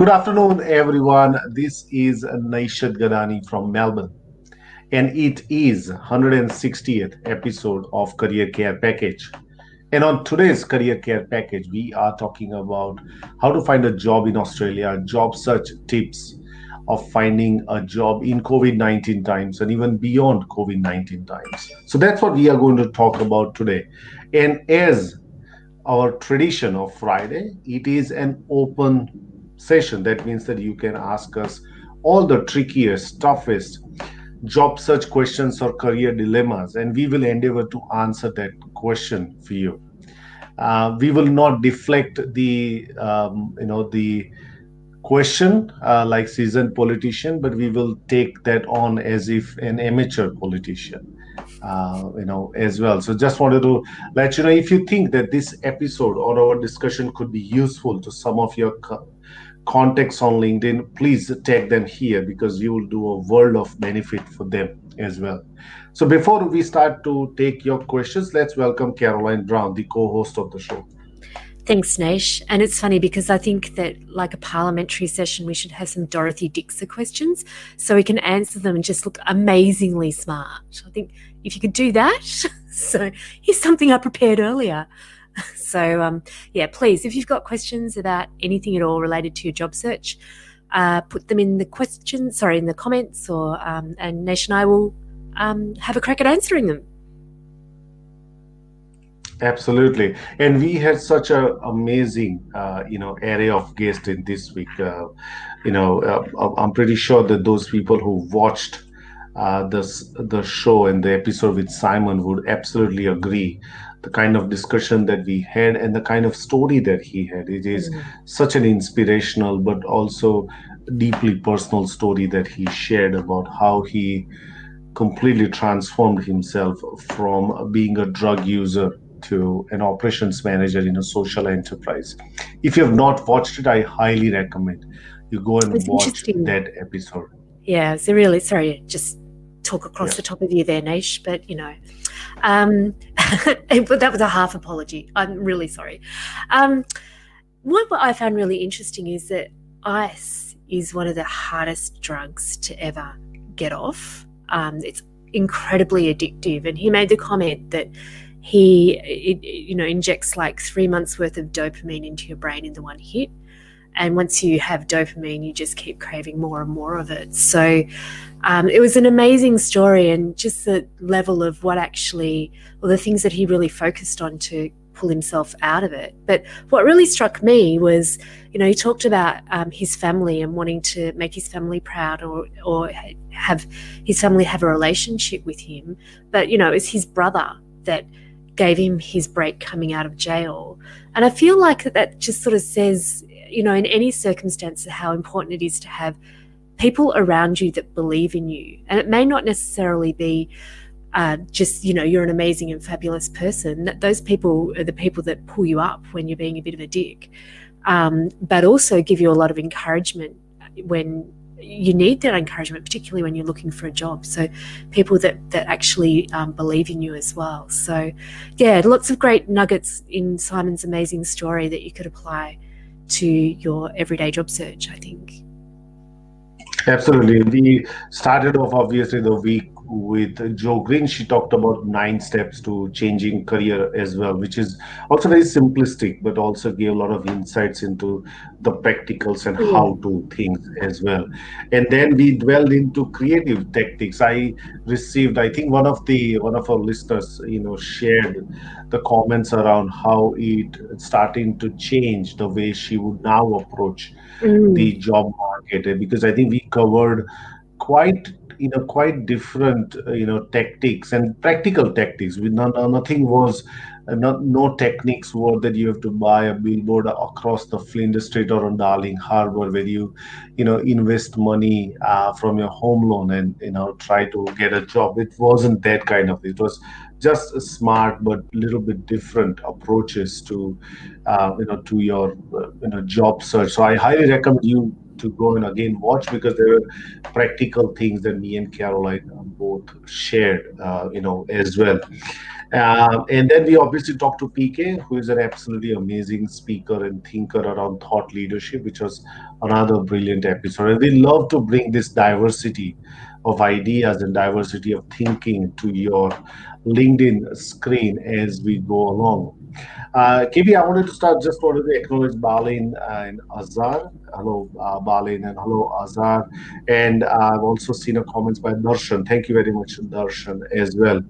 Good afternoon, everyone. This is Naishadh Gadani from Melbourne, and it is 160th episode of Career Care Package. And on today's Career Care Package, we are talking about how to find a job in Australia, job search tips of finding a job in COVID 19 times and even beyond COVID 19 times. So that's what we are going to talk about today. And as our tradition of Friday, it is an open session. That means that you can ask us all the trickiest, toughest job search questions or career dilemmas, and we will endeavor to answer that question for you. Uh, we will not deflect the um, you know the question uh, like seasoned politician, but we will take that on as if an amateur politician. Uh, you know as well so just wanted to let you know if you think that this episode or our discussion could be useful to some of your contacts on LinkedIn, please tag them here because you will do a world of benefit for them as well. So before we start to take your questions, let's welcome Karalyn Brown, the co-host of the show. Thanks, Nash. And it's funny because I think that, like a parliamentary session, we should have some Dorothy Dixer questions so we can answer them and just look amazingly smart. I think if you could do that, so here's something I prepared earlier. so um, yeah, please, if you've got questions about anything at all related to your job search, uh, put them in the questions, sorry, in the comments, or um, and Nash and I will um, have a crack at answering them. Absolutely, and we had such a amazing, uh, you know, area of guests in this week. Uh, you know, uh, I'm pretty sure that those people who watched uh, this the show and the episode with Simon would absolutely agree the kind of discussion that we had and the kind of story that he had. It is mm. such an inspirational but also deeply personal story that he shared about how he completely transformed himself from being a drug user to an operations manager in a social enterprise. If you have not watched it, I highly recommend you go and watch that episode. Yeah, it's really sorry, just talk across yeah. the top of you there, Nish, but you know, um, but that was a half apology. I'm really sorry. Um, what, I found really interesting is that ice is one of the hardest drugs to ever get off. Um, it's incredibly addictive, and he made the comment that he, it, you know, injects like three months worth of dopamine into your brain in the one hit. And once you have dopamine, you just keep craving more and more of it. So um, it was an amazing story, and just the level of what actually, well, the things that he really focused on to pull himself out of it. But what really struck me was, you know, he talked about um, his family and wanting to make his family proud or, or have his family have a relationship with him. But, you know, it's his brother that gave him his break coming out of jail. And I feel like that just sort of says, you know, in any circumstance, how important it is to have people around you that believe in you. And it may not necessarily be uh, just, you know, you're an amazing and fabulous person. That those people are the people that pull you up when you're being a bit of a dick, um, but also give you a lot of encouragement when you need that encouragement, particularly when you're looking for a job. So, people that that actually um, believe in you as well. So, yeah, lots of great nuggets in Simon's amazing story that you could apply to your everyday job search, I think. Absolutely. We started off obviously the week with Joe Green. She talked about nine steps to changing career as well, which is also very simplistic, but also gave a lot of insights into the practicals and yeah. how to things as well. And then we dwelled into creative tactics. I received, I think one of the one of our listeners, you know, shared the comments around how it starting to change the way she would now approach mm. the job market because I think we covered quite you know quite different uh, you know tactics and practical tactics. With no, nothing was uh, not, no techniques were that you have to buy a billboard across the Flinders Street or on Darling Harbour where you, you know, invest money uh, from your home loan and you know try to get a job. It wasn't that kind of. It was just smart but little bit different approaches to, uh, you know, to your you know job search. So I highly recommend you to go and again watch because there are practical things that me and Karalyn both shared, uh, you know, as well. Um, and then we obviously talked to PK, who is an absolutely amazing speaker and thinker around thought leadership, which was another brilliant episode. And we love to bring this diversity of ideas and diversity of thinking to your LinkedIn screen as we go along. Uh, KB, I wanted to start just wanted to acknowledge Balin and Azar. Hello, uh, Balin, and hello, Azar. And I've also seen a comments by Darshan. Thank you very much, Darshan, as well.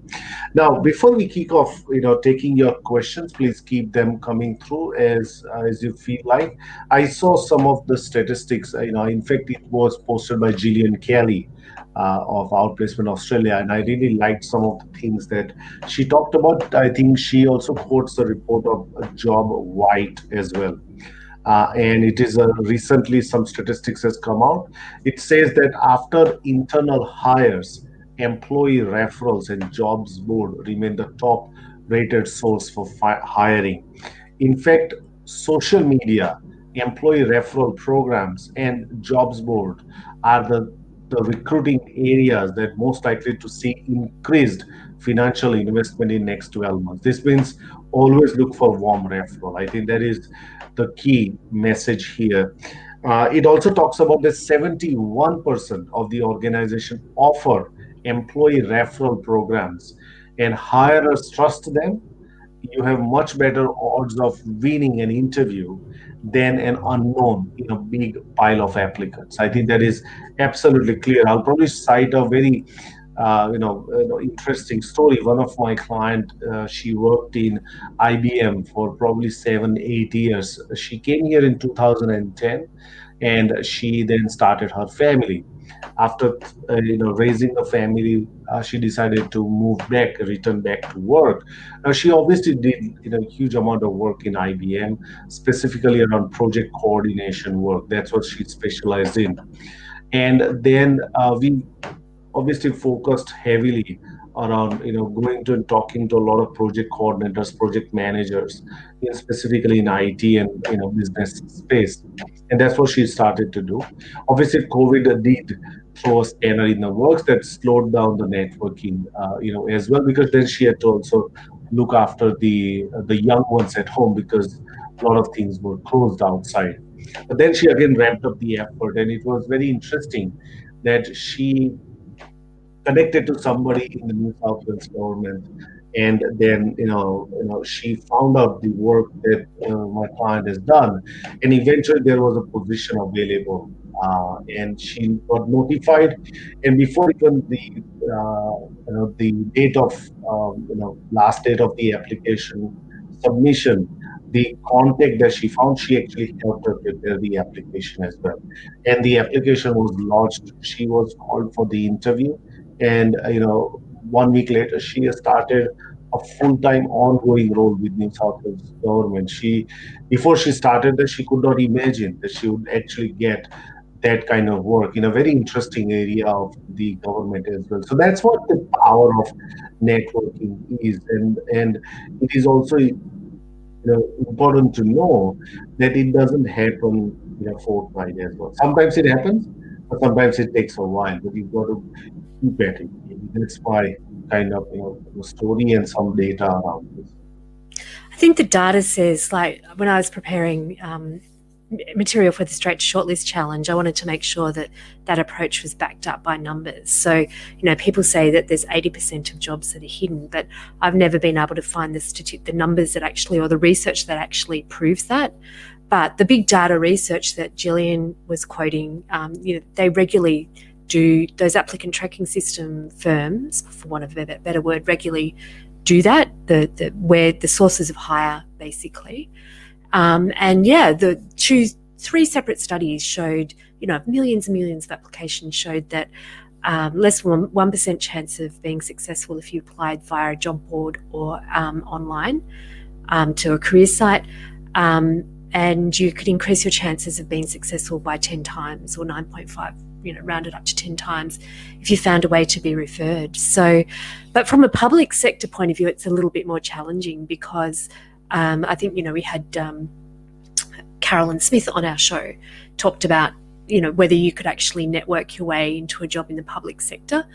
Now, before we kick off, you know, taking your questions, please keep them coming through as uh, as you feel like. I saw some of the statistics. You know, in fact, it was posted by Gillian Kelly uh, of Outplacement Australia, and I really liked some of the things that she talked about. I think she also quotes the report of Jobvite as well. Uh, and it is uh, recently some statistics has come out. It says that after internal hires, employee referrals and jobs board remain the top rated source for fi- hiring. In fact, social media, employee referral programs, and jobs board are the the recruiting areas that most likely to see increased financial investment in next 12 months. This means always look for warm referral. I think that is the key message here. Uh, it also talks about that 71% of the organization offer employee referral programs and hirers trust them you have much better odds of winning an interview than an unknown in a big pile of applicants. I think that is absolutely clear. I'll probably cite a very you, know, you, know, interesting story. One of my client, uh, she worked in IBM for probably seven, eight years. She came here in 2010, and she then started her family after uh, you know raising a family uh, she decided to move back return back to work now she obviously did you know huge amount of work in ibm specifically around project coordination work that's what she specialized in and then uh, we obviously focused heavily around you know going to and talking to a lot of project coordinators project managers you know, specifically in it and you know business space. And that's what she started to do. Obviously covid did throw a spanner in the works. That slowed down the networking uh, you know as well because then she had to also look after the the young ones at home because a lot of things were closed outside. But then she again ramped up the effort and it was very interesting that she connected to somebody in the New South Wales government, and then you know, you know, she found out the work that uh, my client has done, and eventually there was a position available, uh, and she got notified, and before even the uh, you know the date of um, you know last date of the application submission the contact that she found, she actually helped her prepare the application as well. And the application was lodged. She was called for the interview, and uh, you know, one week later, she has started a full-time ongoing role with New South Wales government. She, before she started that, she could not imagine that she would actually get that kind of work in a very interesting area of the government as well. So that's what the power of networking is, and and it is also you know, important to know that it doesn't happen in a fortnight as well. Sometimes it happens, sometimes it takes a while. But you've got to keep at it. That's why kind of you know story and some data around this. I think the data says like when I was preparing um, material for the straight shortlist challenge, I wanted to make sure that that approach was backed up by numbers. So, you know, people say that there's 80% of jobs that are hidden, but I've never been able to find the stati- the numbers that actually, or the research that actually proves that. But the big data research that Gillian was quoting, um, you know, they regularly do those applicant tracking system firms, for want of a better word, regularly do that. The, the where the sources of hire basically, um, and yeah, the two three separate studies showed, you know, millions and millions of applications showed that um, less than 1% chance of being successful if you applied via a job board or um, online um, to a career site. And you could increase your chances of being successful by 10 times or 9.5 you know rounded up to 10 times if you found a way to be referred. So but from a public sector point of view it's a little bit more challenging because um, i think you know we had um, carolyn smith on our show talked about you know whether you could actually network your way into a job in the public sector.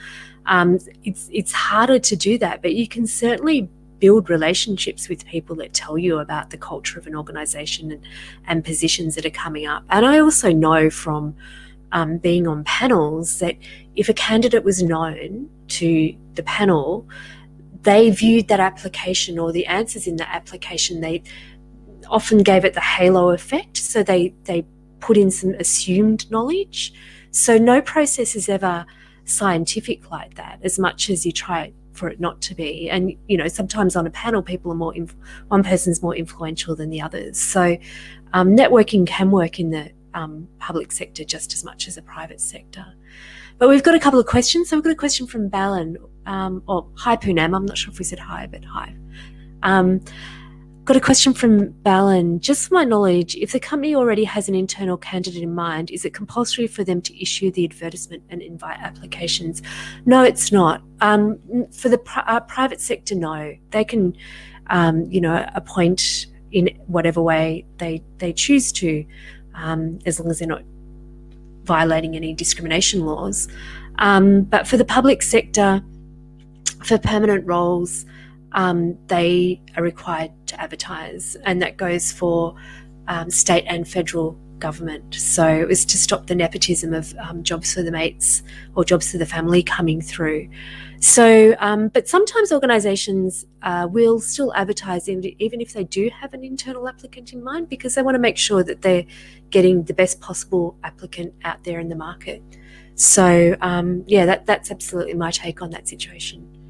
Um, it's it's harder to do that but you can certainly build relationships with people that tell you about the culture of an organization and, and positions that are coming up and i also know from um, being on panels that if a candidate was known to the panel, they viewed that application or the answers in the application, they often gave it the halo effect. So they, they put in some assumed knowledge. So no process is ever scientific like that, as much as you try for it not to be. And you know, sometimes on a panel, people are more inf- one person's more influential than the others. So um, networking can work in the um, public sector just as much as the private sector. But we've got a couple of questions. So we've got a question from Balan, um, or hi Poonam. I'm not sure if we said hi, but hi. Got a question from Balan. Just for my knowledge, if the company already has an internal candidate in mind, is it compulsory for them to issue the advertisement and invite applications? No, it's not. Um, for the pri- uh, private sector, no. They can, um, you know, appoint in whatever way they they choose to um, as long as they're not violating any discrimination laws. Um, but for the public sector, for permanent roles, um, they are required to advertise, and that goes for um, state and federal government. So it was to stop the nepotism of um, jobs for the mates or jobs for the family coming through. So, um, but sometimes organisations uh, will still advertise even if they do have an internal applicant in mind because they want to make sure that they're getting the best possible applicant out there in the market. So, um, yeah, that, that's absolutely my take on that situation.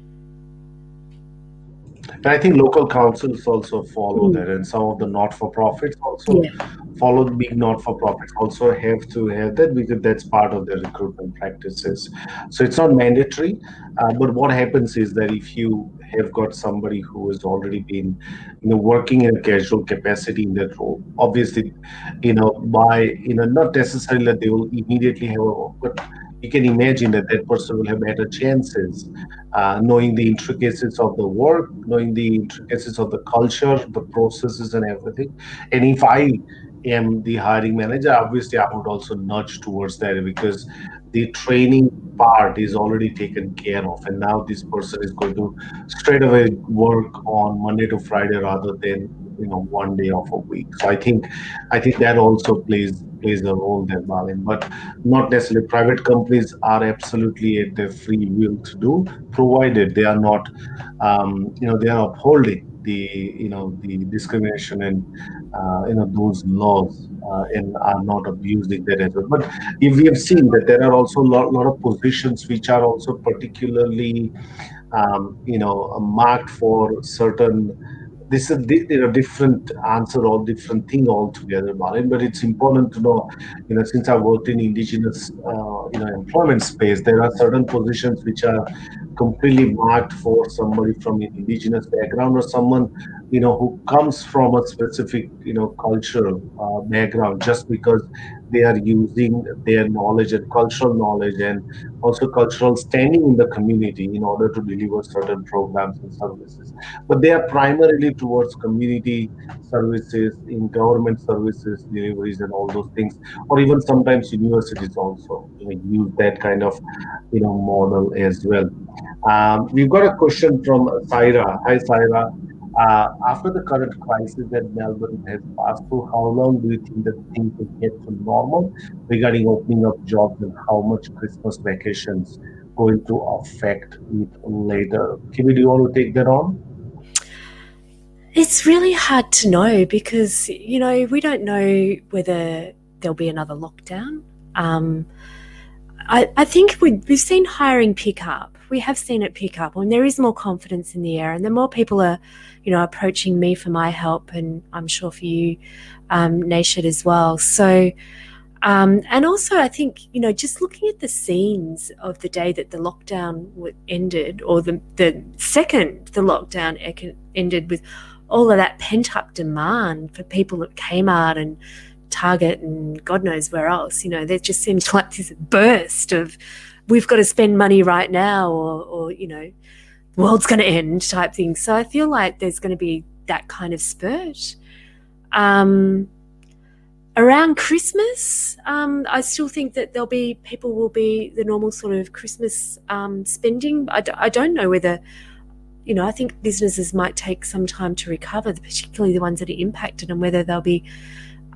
And I think local councils also follow mm. that, and some of the not-for-profits also yeah. follow the big not-for-profits also have to have that because that's part of their recruitment practices. So it's not mandatory, uh, but what happens is that if you have got somebody who has already been, you know, working in a casual capacity in that role, obviously, you know, by you know, not necessarily that they will immediately have a, but you can imagine that that person will have better chances uh, knowing the intricacies of the work, knowing the intricacies of the culture, the processes, and everything. And if I am the hiring manager, obviously I would also nudge towards that because the training part is already taken care of. And now this person is going to straight away work on Monday to Friday rather than you know one day of a week. So I think I think that also plays plays a role there, Marlin. But not necessarily. Private companies are absolutely at their free will to do, provided they are not, um, you know, they are upholding the you know the discrimination and uh, you know those laws uh, and are not abusing that as well. But if we have seen that there are also a lot, lot of positions which are also particularly um, you know marked for certain this is a different answer or different thing altogether, Martin. But it's important to know, you know, since I worked in indigenous, uh, you know, employment space, there are certain positions which are completely marked for somebody from an indigenous background or someone, you know, who comes from a specific, you know, cultural uh, background, just because they are using their knowledge and cultural knowledge and also cultural standing in the community in order to deliver certain programs and services. But they are primarily towards community services, in government services, deliveries, and all those things, or even sometimes universities also use that kind of you know model as well. Um, we've got a question from Saira. Hi, Saira. Uh, after the current crisis that Melbourne has passed through, how long do you think that things will get to normal regarding opening up jobs and how much Christmas vacations going to affect it later? Kimi, do you want to take that on? It's really hard to know because, you know, we don't know whether there'll be another lockdown. Um, I, I think we, we've seen hiring pick up. We have seen it pick up, and there is more confidence in the air, and the more people are, you know, approaching me for my help, and I'm sure for you, um, as well. So, um, and also, I think, you know, just looking at the scenes of the day that the lockdown ended, or the, the second the lockdown ended, with all of that pent up demand for people at Kmart and Target and God knows where else, you know, there just seems like this burst of we've got to spend money right now, or, or you know, the world's going to end type thing. So I feel like there's going to be that kind of spurt. Um, around Christmas, um, I still think that there'll be people will be the normal sort of Christmas um, spending. I d- I don't know whether, you know, I think businesses might take some time to recover, particularly the ones that are impacted, and whether they'll be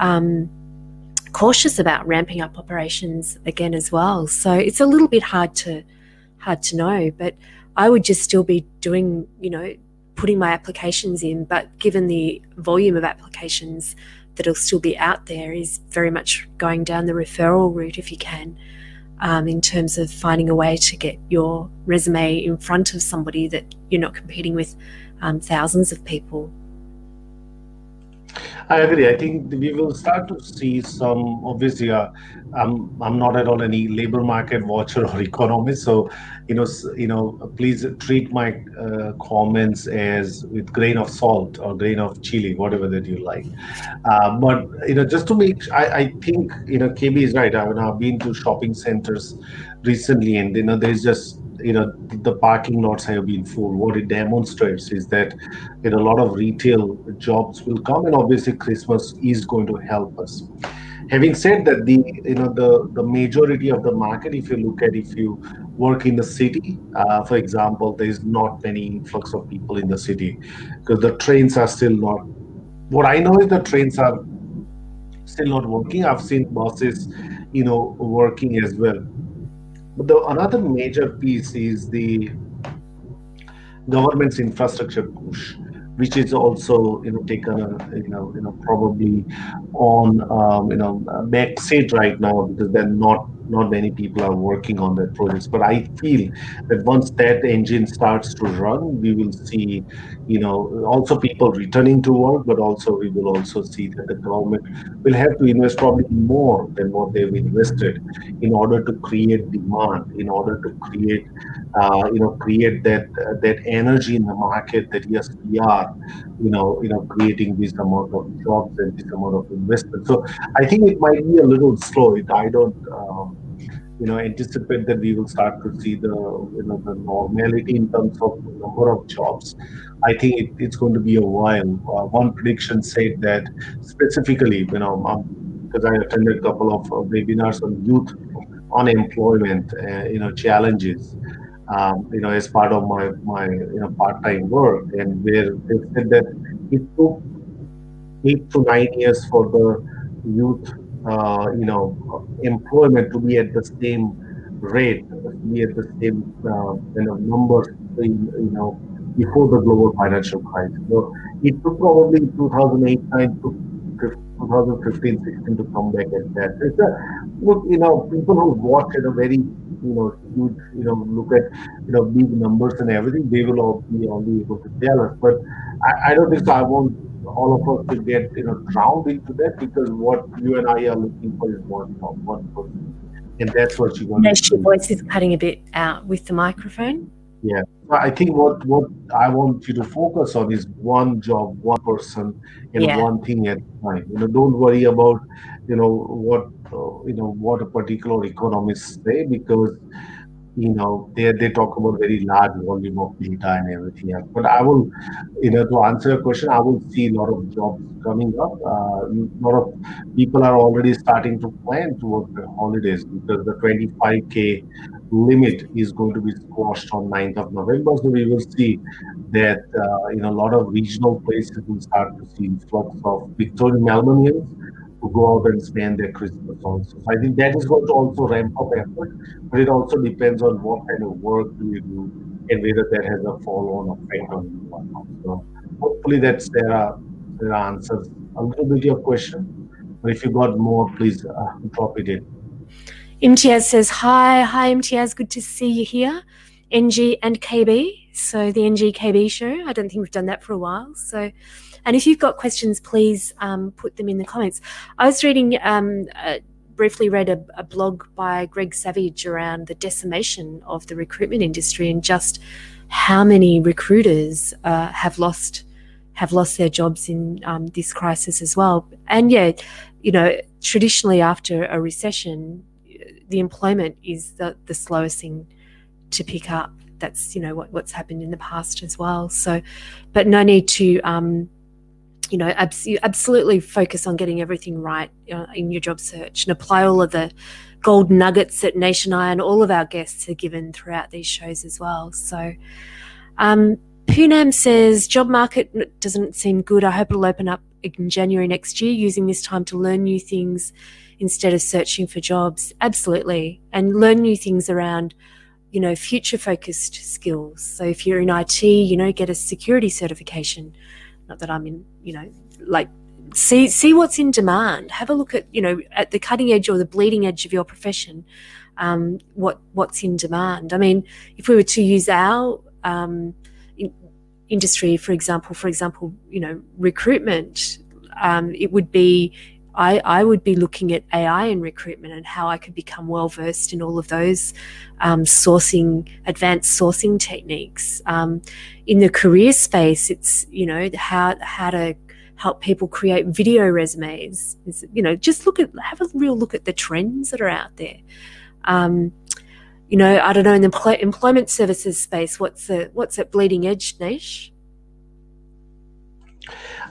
um, cautious about ramping up operations again as well. So it's a little bit hard to hard to know, but I would just still be doing, you know, putting my applications in. But given the volume of applications that'll still be out there is very much going down the referral route if you can, um, in terms of finding a way to get your resume in front of somebody that you're not competing with um, thousands of people. I agree. I think we will start to see some. Obviously, uh, I'm I'm not at all any labor market watcher or economist, so you know, you know, please treat my uh, comments as with grain of salt or grain of chili, whatever that you like. Uh, but you know, just to make, I, I think you know, KB is right. I mean, I've been to shopping centers recently, and you know, there's just you know the parking lots have been full. What it demonstrates is that know a lot of retail jobs will come and obviously christmas is going to help us. Having said that the you know the the majority of the market if you look at if you work in the city uh, for example there's not many influx of people in the city because the trains are still not what i know is the trains are still not working. I've seen buses you know working as well but the another major piece is the government's infrastructure push, which is also you know taken a, you know you know probably on um, you know back seat right now because they're not not many people are working on that projects. But I feel that once that engine starts to run, we will see, you know, also people returning to work, but also we will also see that the government will have to invest probably more than what they've invested in order to create demand, in order to create, uh, you know, create that uh, that energy in the market that yes, we are, you know, you know, creating this amount of jobs and this amount of investment. So I think it might be a little slow. It, I don't. Um, you know anticipate that we will start to see the you know the normality in terms of number of jobs. I think it, it's going to be a while. Uh, one prediction said that specifically you know because um, i attended a couple of uh, webinars on youth unemployment uh, you know challenges um, you know as part of my my you know part-time work and where they said that it took eight to nine years for the youth you know, employment to be at the same rate, to be at the same uh, kind of numbers, you know, before the global financial crisis. So it took probably 2008, 9 to 2015, 16 to come back at that. It's a, look, you know, people who watch at a very, you know, huge, you know, look at, you know, big numbers and everything, they will all be only able to tell us. But I, I don't think so. I won't all of us will get you know drowned into that because what you and I are looking for is one job one person, and that's what you want. Yes, your voice is cutting a bit out with the microphone. Yeah, I think what what I want you to focus on is one job, one person, and yeah. one thing at a time. You know, don't worry about you know what uh, you know what a particular economist say because you know they they talk about very large volume of data and everything else. But I will, you know, to answer your question, I will see a lot of jobs coming up. Uh, a lot of people are already starting to plan towards the holidays because the 25k limit is going to be squashed on 9th of November. So we will see that uh, in a lot of regional places we start to see influx of Victorian Melbournians to go out and spend their Christmas also. So I think that is going to also ramp up effort, but it also depends on what kind of work do you do and whether that has a follow-on effect on you or not. So hopefully that's there are there are answers a little bit your question. But if you got more, please uh, drop it in. Imtiaz says, Hi, hi, Imtiaz, good to see you here. NG and KB. So, the NG KB show. I don't think we've done that for a while. So, and if you've got questions, please um, put them in the comments. I was reading, um, uh, briefly read a, a, blog by Greg Savage around the decimation of the recruitment industry and just how many recruiters uh, have lost have lost their jobs in um, this crisis as well. And yeah, you know, traditionally after a recession, the employment is the, the slowest thing to pick up. That's you know what, what's happened in the past as well. So, but no need to um, you know abs- absolutely focus on getting everything right uh, in your job search and apply all of the gold nuggets that Nation Eye and all of our guests are given throughout these shows as well. So, um, Punam says job market doesn't seem good. I hope it'll open up in January next year, using this time to learn new things instead of searching for jobs. Absolutely, and learn new things around you know future focused skills. So if you're in IT, you know, get a security certification. Not that I'm in, you know, like see see what's in demand. Have a look at you know at the cutting edge or the bleeding edge of your profession. Um, what what's in demand? I mean, if we were to use our um, in, industry, for example, for example, you know, recruitment, um, it would be I, I, would be looking at AI in recruitment and how I could become well versed in all of those um, sourcing, advanced sourcing techniques. Um, in the career space, it's you know how how to help people create video resumes. It's, you know, just look at have a real look at the trends that are out there. Um, you know, I don't know in the employment services space, what's the what's that bleeding edge niche?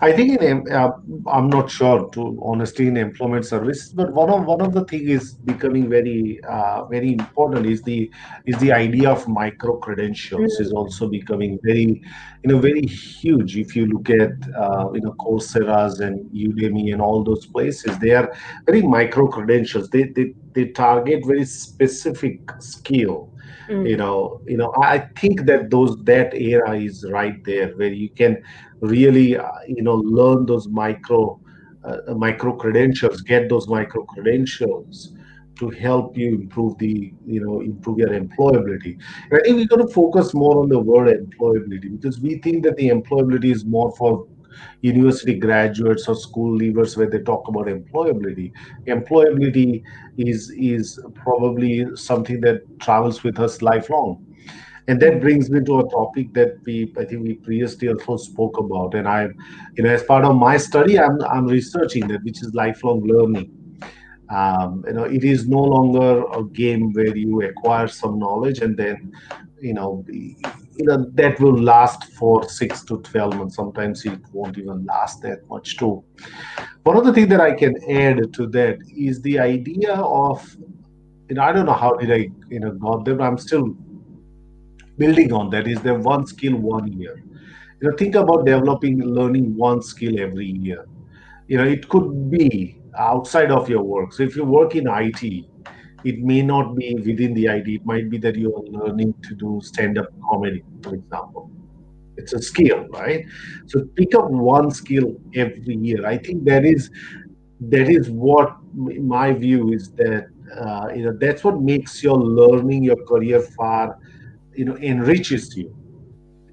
I think in uh, I'm not sure to honestly in employment services, but one of one of the thing is becoming very uh, very important is the is the idea of micro credentials mm-hmm. is also becoming very you know very huge. If you look at uh, you know Coursera's and Udemy and all those places, they are very micro credentials. They they they target very specific skill Mm. you know you know i think that those that era is right there where you can really uh, you know learn those micro uh, micro credentials get those micro credentials to help you improve the you know improve your employability and i think we're going to focus more on the word employability because we think that the employability is more for university graduates or school leavers where they talk about employability. Employability is is probably something that travels with us lifelong. And that brings me to a topic that we I think we previously also spoke about. And I, you know, as part of my study, I'm I'm researching that, which is lifelong learning. Um, you know, it is no longer a game where you acquire some knowledge and then, you know, you know that will last for six to 12 months. Sometimes it won't even last that much too. One of the things that i can add to that is the idea of you know i don't know how did i you know got there but i'm still building on that is there one skill one year. You know think about developing learning one skill every year. You know it could be outside of your work. So if you work in it it may not be within the ID. It might be that you are learning to do stand-up comedy, for example. It's a skill, right? So pick up one skill every year. I think that is that is what my view is that uh, you know that's what makes your learning your career far you know enriches you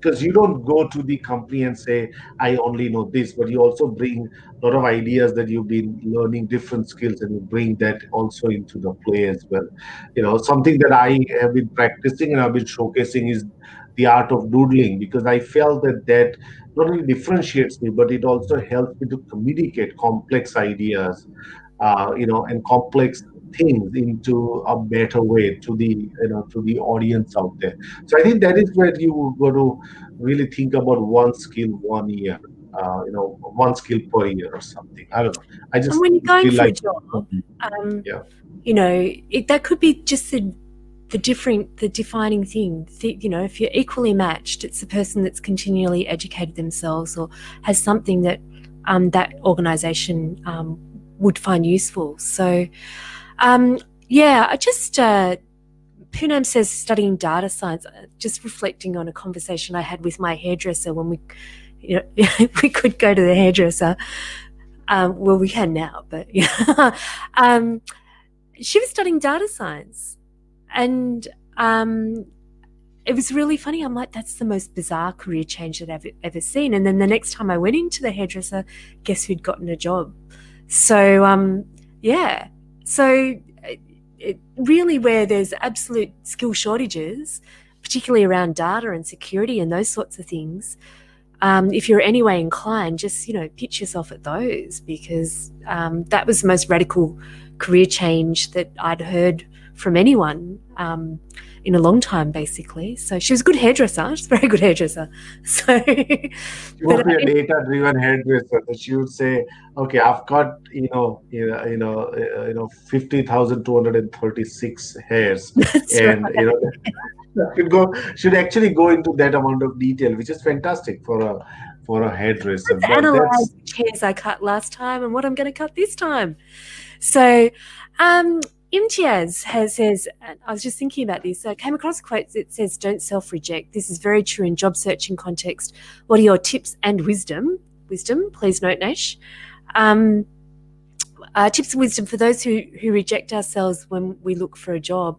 because you don't go to the company and say i only know this but you also bring a lot of ideas that you've been learning different skills and you bring that also into the play as well. You know something that i have been practicing and i've been showcasing is the art of doodling because i felt that that not only differentiates me but it also helps me to communicate complex ideas uh, you know and complex things into a better way to the you know to the audience out there. So i think that is where you go to really think about one skill one year uh, you know one skill per year or something. I don't know. I just and when you're going for like, a job um, yeah. you know it, that could be just the the different the defining thing. The, you know if you're equally matched it's the person that's continually educated themselves or has something that um, that organization um, would find useful. So um, yeah, I just, uh, Punam says studying data science, uh, just reflecting on a conversation I had with my hairdresser when we, you know, we could go to the hairdresser. Um, well, we can now, but yeah. um, she was studying data science, and um, it was really funny. I'm like, that's the most bizarre career change that I've ever seen. And then the next time I went into the hairdresser, guess who'd gotten a job? So, um, yeah. So, it, it really, where there's absolute skill shortages, particularly around data and security and those sorts of things, um, if you're anyway inclined, just you know, pitch yourself at those because um, that was the most radical career change that I'd heard from anyone. Um, in a long time, basically. So she was a good hairdresser. She's a very good hairdresser. So she would be a data-driven hairdresser. She would say, "Okay, I've got you know, you know, you know, uh, you know, fifty thousand two hundred and thirty-six hairs, and right. you know." should go should actually go into that amount of detail, which is fantastic for a for a hairdresser. Let's analyze the hairs I cut last time and what I'm going to cut this time. So, um, Imtiaz has says, I was just thinking about this. I came across a quote that says, "Don't self-reject." This is very true in job searching context. What are your tips and wisdom? Wisdom, please note, Nash. Um, uh, tips and wisdom for those who who reject ourselves when we look for a job.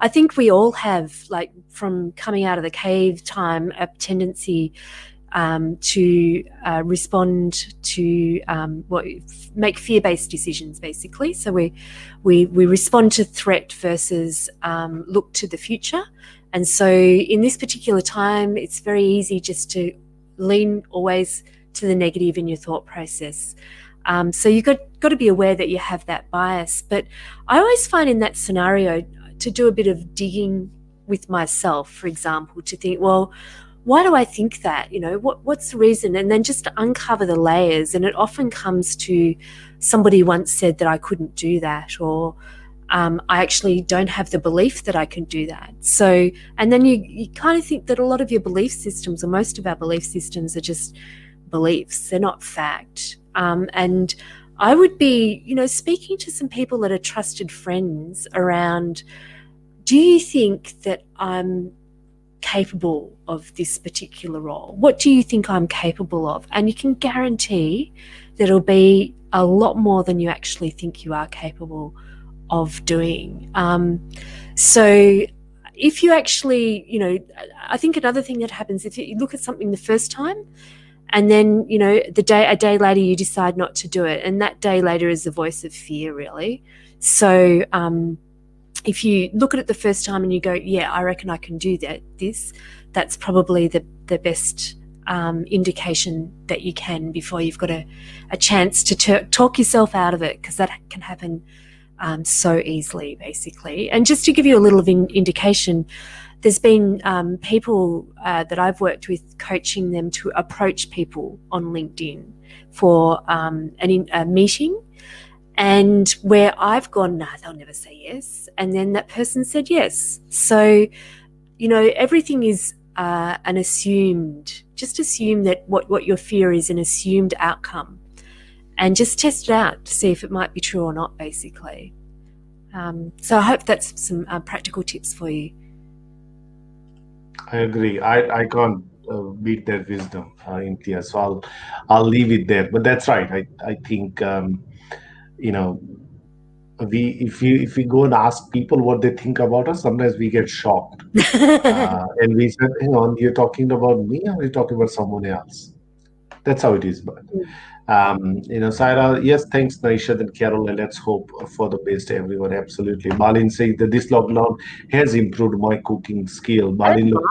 I think we all have, like, from coming out of the cave time, a tendency um, to uh, respond to um, what make fear-based decisions, basically. So we we we respond to threat versus um, look to the future. And so in this particular time, it's very easy just to lean always to the negative in your thought process. Um, so you've got, got to be aware that you have that bias. But I always find in that scenario to do a bit of digging with myself, for example, to think, well, why do I think that? You know, what what's the reason? And then just to uncover the layers. And it often comes to somebody once said that I couldn't do that, or um, I actually don't have the belief that I can do that. So, and then you, you kind of think that a lot of your belief systems, or most of our belief systems, are just beliefs, they're not fact. Um, and I would be, you know, speaking to some people that are trusted friends around do you think that I'm capable of this particular role? What do you think I'm capable of? And you can guarantee that it'll be a lot more than you actually think you are capable of doing. Um, so if you actually, you know, I think another thing that happens if you look at something the first time and then, you know, the day a day later you decide not to do it, and that day later is the voice of fear, really. So um, if you look at it the first time and you go, yeah, I reckon I can do that, this, that's probably the, the best um, indication that you can before you've got a, a chance to ter- talk yourself out of it, because that can happen um, so easily, basically. And just to give you a little in- indication, there's been um, people uh, that I've worked with coaching them to approach people on LinkedIn for um, an in- a meeting and where I've gone, nah, they'll never say yes. And then that person said yes. So, you know, everything is uh, an assumed, just assume that what, what your fear is an assumed outcome and just test it out to see if it might be true or not, basically. Um, so I hope that's some uh, practical tips for you. I agree. I, I can't uh, beat that wisdom, uh, Imtiaz. So I'll, I'll leave it there. But that's right. I, I think um, you know we if we if we go and ask people what they think about us sometimes we get shocked. Uh, and we said hang on you're talking about me or you're talking about someone else? That's how it is but um, you know Saira yes thanks Naishadh and Carol and let's hope for the best everyone absolutely. Balin says that this lockdown has improved my cooking skill. Balin look,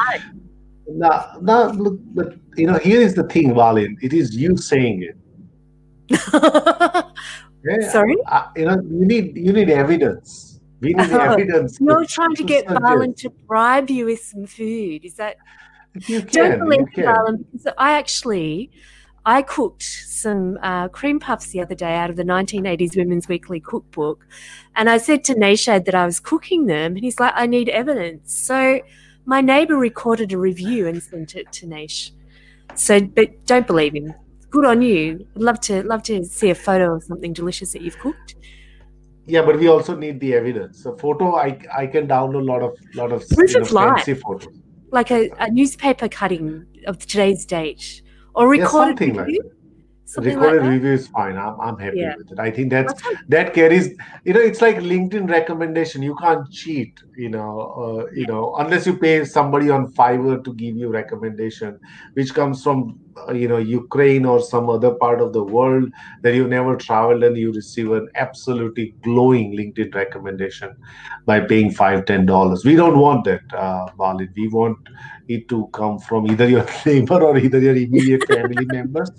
now, now look but you know here is the thing Balin it is you saying it Yeah, Sorry? Uh, you know, you need you need evidence. We need evidence. You're trying to, get Balin to bribe you with some food. Is that? You can, Don't believe Balin because I actually. I cooked some uh, cream puffs the other day out of the 1980s Women's Weekly cookbook. And I said to Nashad that I was cooking them. And he's like, I need evidence. So my neighbor recorded a review and sent it to Nash. So, but don't believe him good on you. I'd love to love to see a photo of something delicious that you've cooked. Yeah, but we also need the evidence. A photo, I I can download a lot of lot of Proof fancy photos. Like a, a, newspaper cutting of today's date, or recorded yeah, like Something recorded like review is fine. I'm, I'm happy Yeah. with it. I think that's that carries. You know, it's like LinkedIn recommendation. You can't cheat. You know, uh, you know, unless you pay somebody on Fiverr to give you recommendation, which comes from uh, you know Ukraine or some other part of the world that you've never traveled, and you receive an absolutely glowing LinkedIn recommendation by paying five ten dollars. We don't want that, uh, Balin. We want it to come from either your neighbor or either your immediate family members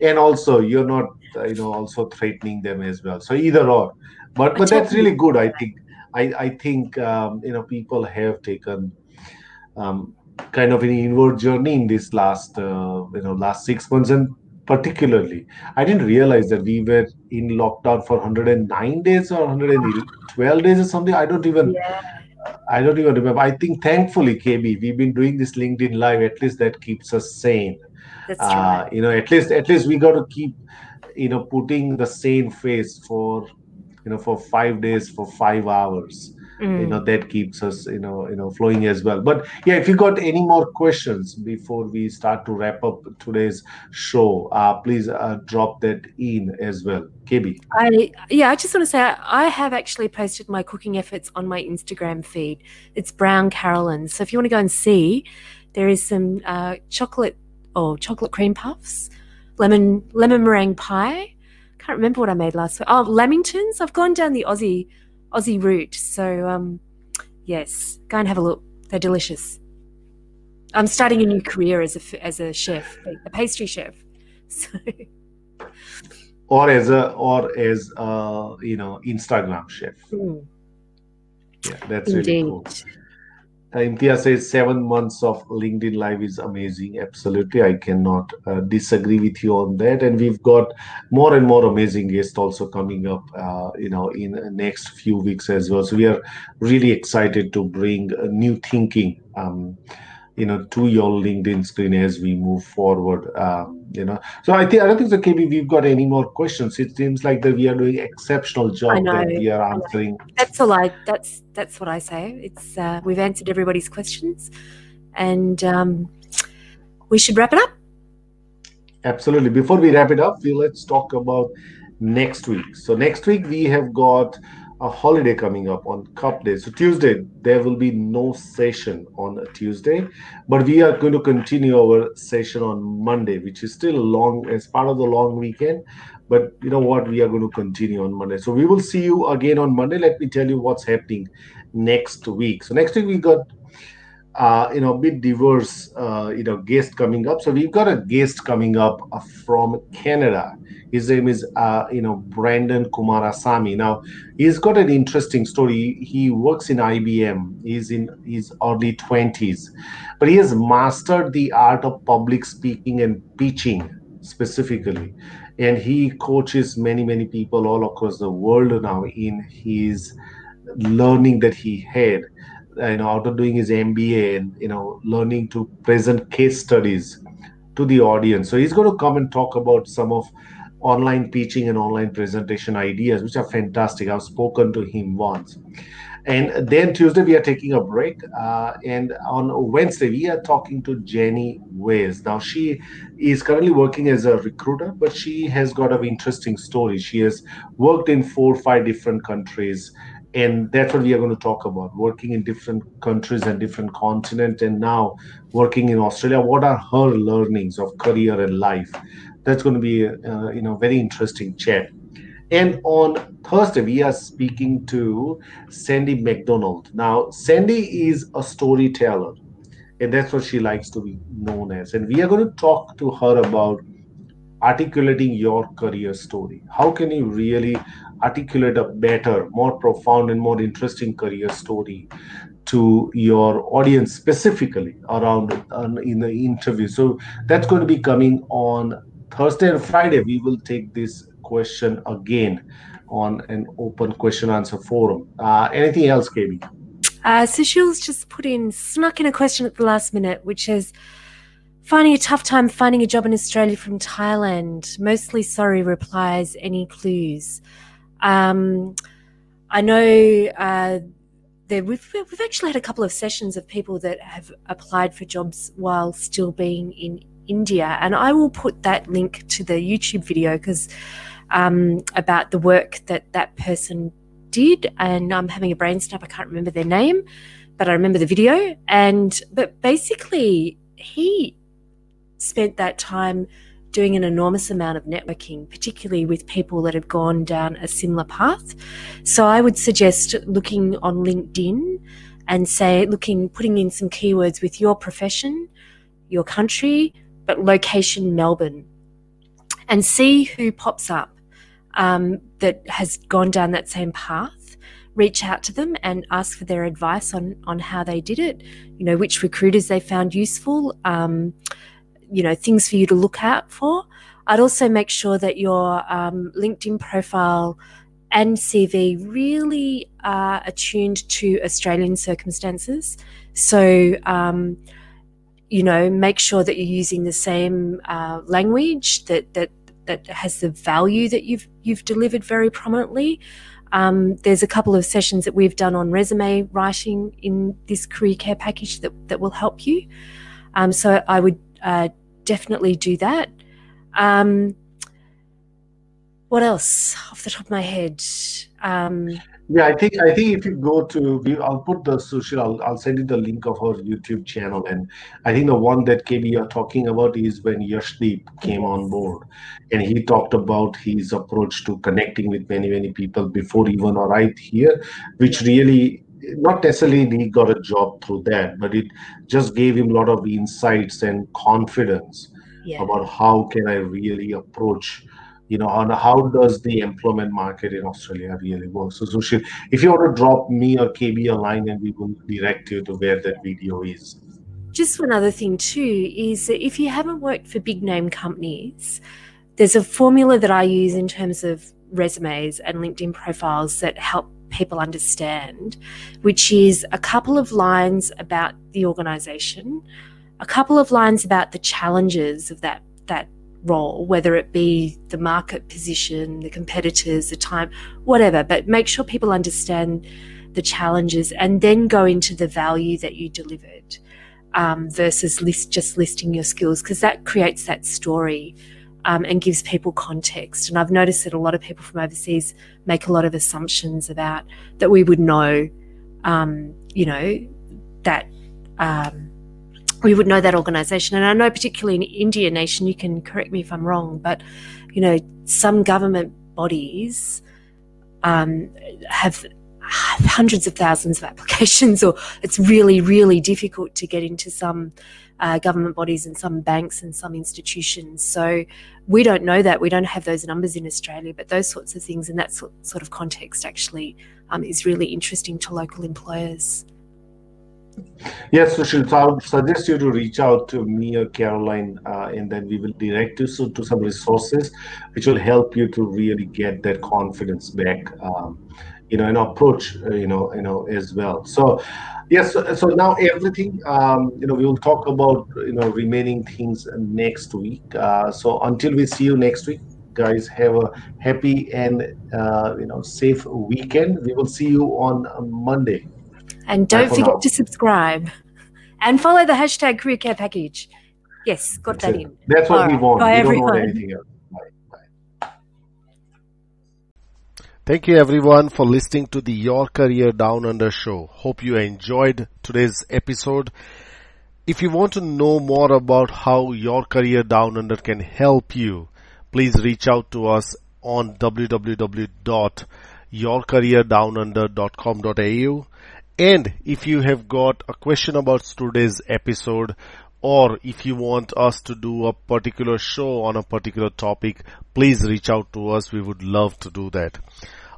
and also you're not uh, you know also threatening them as well so either or but but that's really good i think i i think um, you know people have taken um, kind of an inward journey in this last uh, you know last six months and particularly i didn't realize that we were in lockdown for 109 days or 112 days or something i don't even Yeah. I don't even remember. I think thankfully, KB, we've been doing this LinkedIn Live. At least that keeps us sane That's uh, you know at least at least we got to keep you know putting the same face for you know for five days for five hours you Mm. know that keeps us you know you know flowing as well but yeah if you got any more questions before we start to wrap up today's show uh, please uh, drop that in as well kb I yeah, I just want to say I have actually posted my cooking efforts on my Instagram feed. It's Brown Karalyn. So if you want to go and see, there is some uh, chocolate or chocolate cream puffs, lemon lemon meringue pie. Can't remember what I made last week. Oh, lamingtons. I've gone down the Aussie Aussie route. So um, yes, go and have a look. They're delicious. I'm starting a new career as a as a chef, a pastry chef. So or as a or as a you know instagram chef mm, yeah that's really cool Uh, Imtiaz says seven months of LinkedIn Live is amazing. Absolutely, I cannot uh, disagree with you on that. And we've got more and more amazing guests also coming up, uh, you know, in the next few weeks as well. So we are really excited to bring uh, new thinking, um, you know, to your LinkedIn screen as we move forward. Um, you know, so I think I don't think so, KB. We've got any more questions. It seems like that we are doing exceptional job know, that we are answering That's all I. That's that's what I say. It's uh, we've answered everybody's questions, and um, we should wrap it up. Absolutely. Before we wrap it up, we let's talk about next week. So next week we have got a holiday coming up on Cup Day. So Tuesday there will be no session on Tuesday, but we are going to continue our session on Monday, which is still long as part of the long weekend. But you know what? We are going to continue on Monday. So we will see you again on Monday. Let me tell you what's happening next week. So next week we got uh, you know, a bit diverse, uh, you know, guest coming up. So we've got a guest coming up from Canada. His name is, uh, you know, Brandon Kumarasamy. Now, he's got an interesting story. He works in IBM. He's in his early 20s, but he has mastered the art of public speaking and pitching specifically. And he coaches many, many people all across the world now in his learning that he had you know after doing his mba and you know learning to present case studies to the audience. So he's going to come and talk about some of online teaching and online presentation ideas which are fantastic. I've spoken to him once. And then tuesday we are taking a break uh, and on wednesday we are talking to jenny ways now she is currently working as a recruiter but she has got an interesting story. She has worked in four or five different countries and that's what we are going to talk about working in different countries and different continent and now working in australia. What are her learnings of career and life? That's going to be uh, you know very interesting chat. And on thursday we are speaking to sandy mcdonald now sandy is a storyteller and that's what she likes to be known as. And we are going to talk to her about articulating your career story. How can you really articulate a better more profound and more interesting career story to your audience specifically around um, in the interview so that's going to be coming on thursday and friday we will take this question again on an open question answer forum uh, anything else kb Uh, so Shil's just put in, snuck in a question at the last minute, which is finding a tough time finding a job in Australia from Thailand. Mostly sorry replies. Any clues? Um, I know uh, we've, we've actually had a couple of sessions of people that have applied for jobs while still being in India. And I will put that link to the YouTube video because um, about the work that that person did. And I'm having a brain snap. I can't remember their name, but I remember the video. And but basically, he spent that time doing an enormous amount of networking, particularly with people that have gone down a similar path. So I would suggest looking on LinkedIn and say, looking, putting in some keywords with your profession, your country, but location Melbourne, and see who pops up um, that has gone down that same path. Reach out to them and ask for their advice on on how they did it. You know which recruiters they found useful. Um, you know things for you to look out for. I'd also make sure that your um, LinkedIn profile and CV really are attuned to Australian circumstances. So, um, you know, make sure that you're using the same uh, language that that that has the value that you've you've delivered very prominently. Um, there's a couple of sessions that we've done on resume writing in this career care package that, that will help you. Um, so I would uh, definitely do that. Um, what else off the top of my head? Um, yeah, I think I think if you go to, I'll put the social. I'll, I'll send you the link of her YouTube channel, and I think the one that KB are talking about is when Yashdeep came on board, and he talked about his approach to connecting with many many people before even arrived here, which really not necessarily he got a job through that, but it just gave him a lot of insights and confidence yeah. about how can I really approach you know, on how does the employment market in Australia really work. So, Sushil, if you want to drop me or KB a line, and we will direct you to where that video is. Just one other thing too is that if you haven't worked for big name companies, there's a formula that I use in terms of resumes and LinkedIn profiles that help people understand, which is a couple of lines about the organization, a couple of lines about the challenges of that that role, whether it be the market position, the competitors, the time, whatever, but make sure people understand the challenges and then go into the value that you delivered um, versus list, just listing your skills because that creates that story um, and gives people context. And I've noticed that a lot of people from overseas make a lot of assumptions about that we would know, um, you know, that um, we would know that organization. And I know, particularly in India nation, you can correct me if I'm wrong, but you know, some government bodies um, have hundreds of thousands of applications, or it's really, really difficult to get into some uh, government bodies and some banks and some institutions. So we don't know that. We don't have those numbers in Australia, but those sorts of things in that sort of context actually um, is really interesting to local employers. Yes, Sushil. So I would suggest you to reach out to me or Karalyn, uh, and then we will direct you so, to some resources which will help you to really get that confidence back, um, you know, and approach, uh, you know, you know, as well. So, yes. So, so now everything, um, you know, we will talk about, you know, remaining things next week. Uh, so until we see you next week, guys, have a happy and uh, you know safe weekend. We will see you on Monday. And don't forget to subscribe and follow the hashtag career care package. Yes, got That's that it. in. That's what All we right. want. Bye, we everyone. don't want anything else. Thank you everyone for listening to the Your Career Down Under show. Hope you enjoyed today's episode. If you want to know more about how Your Career Down Under can help you, please reach out to us on www.yourcareerdownunder.com.au and if you have got a question about today's episode or if you want us to do a particular show on a particular topic, please reach out to us. We would love to do that.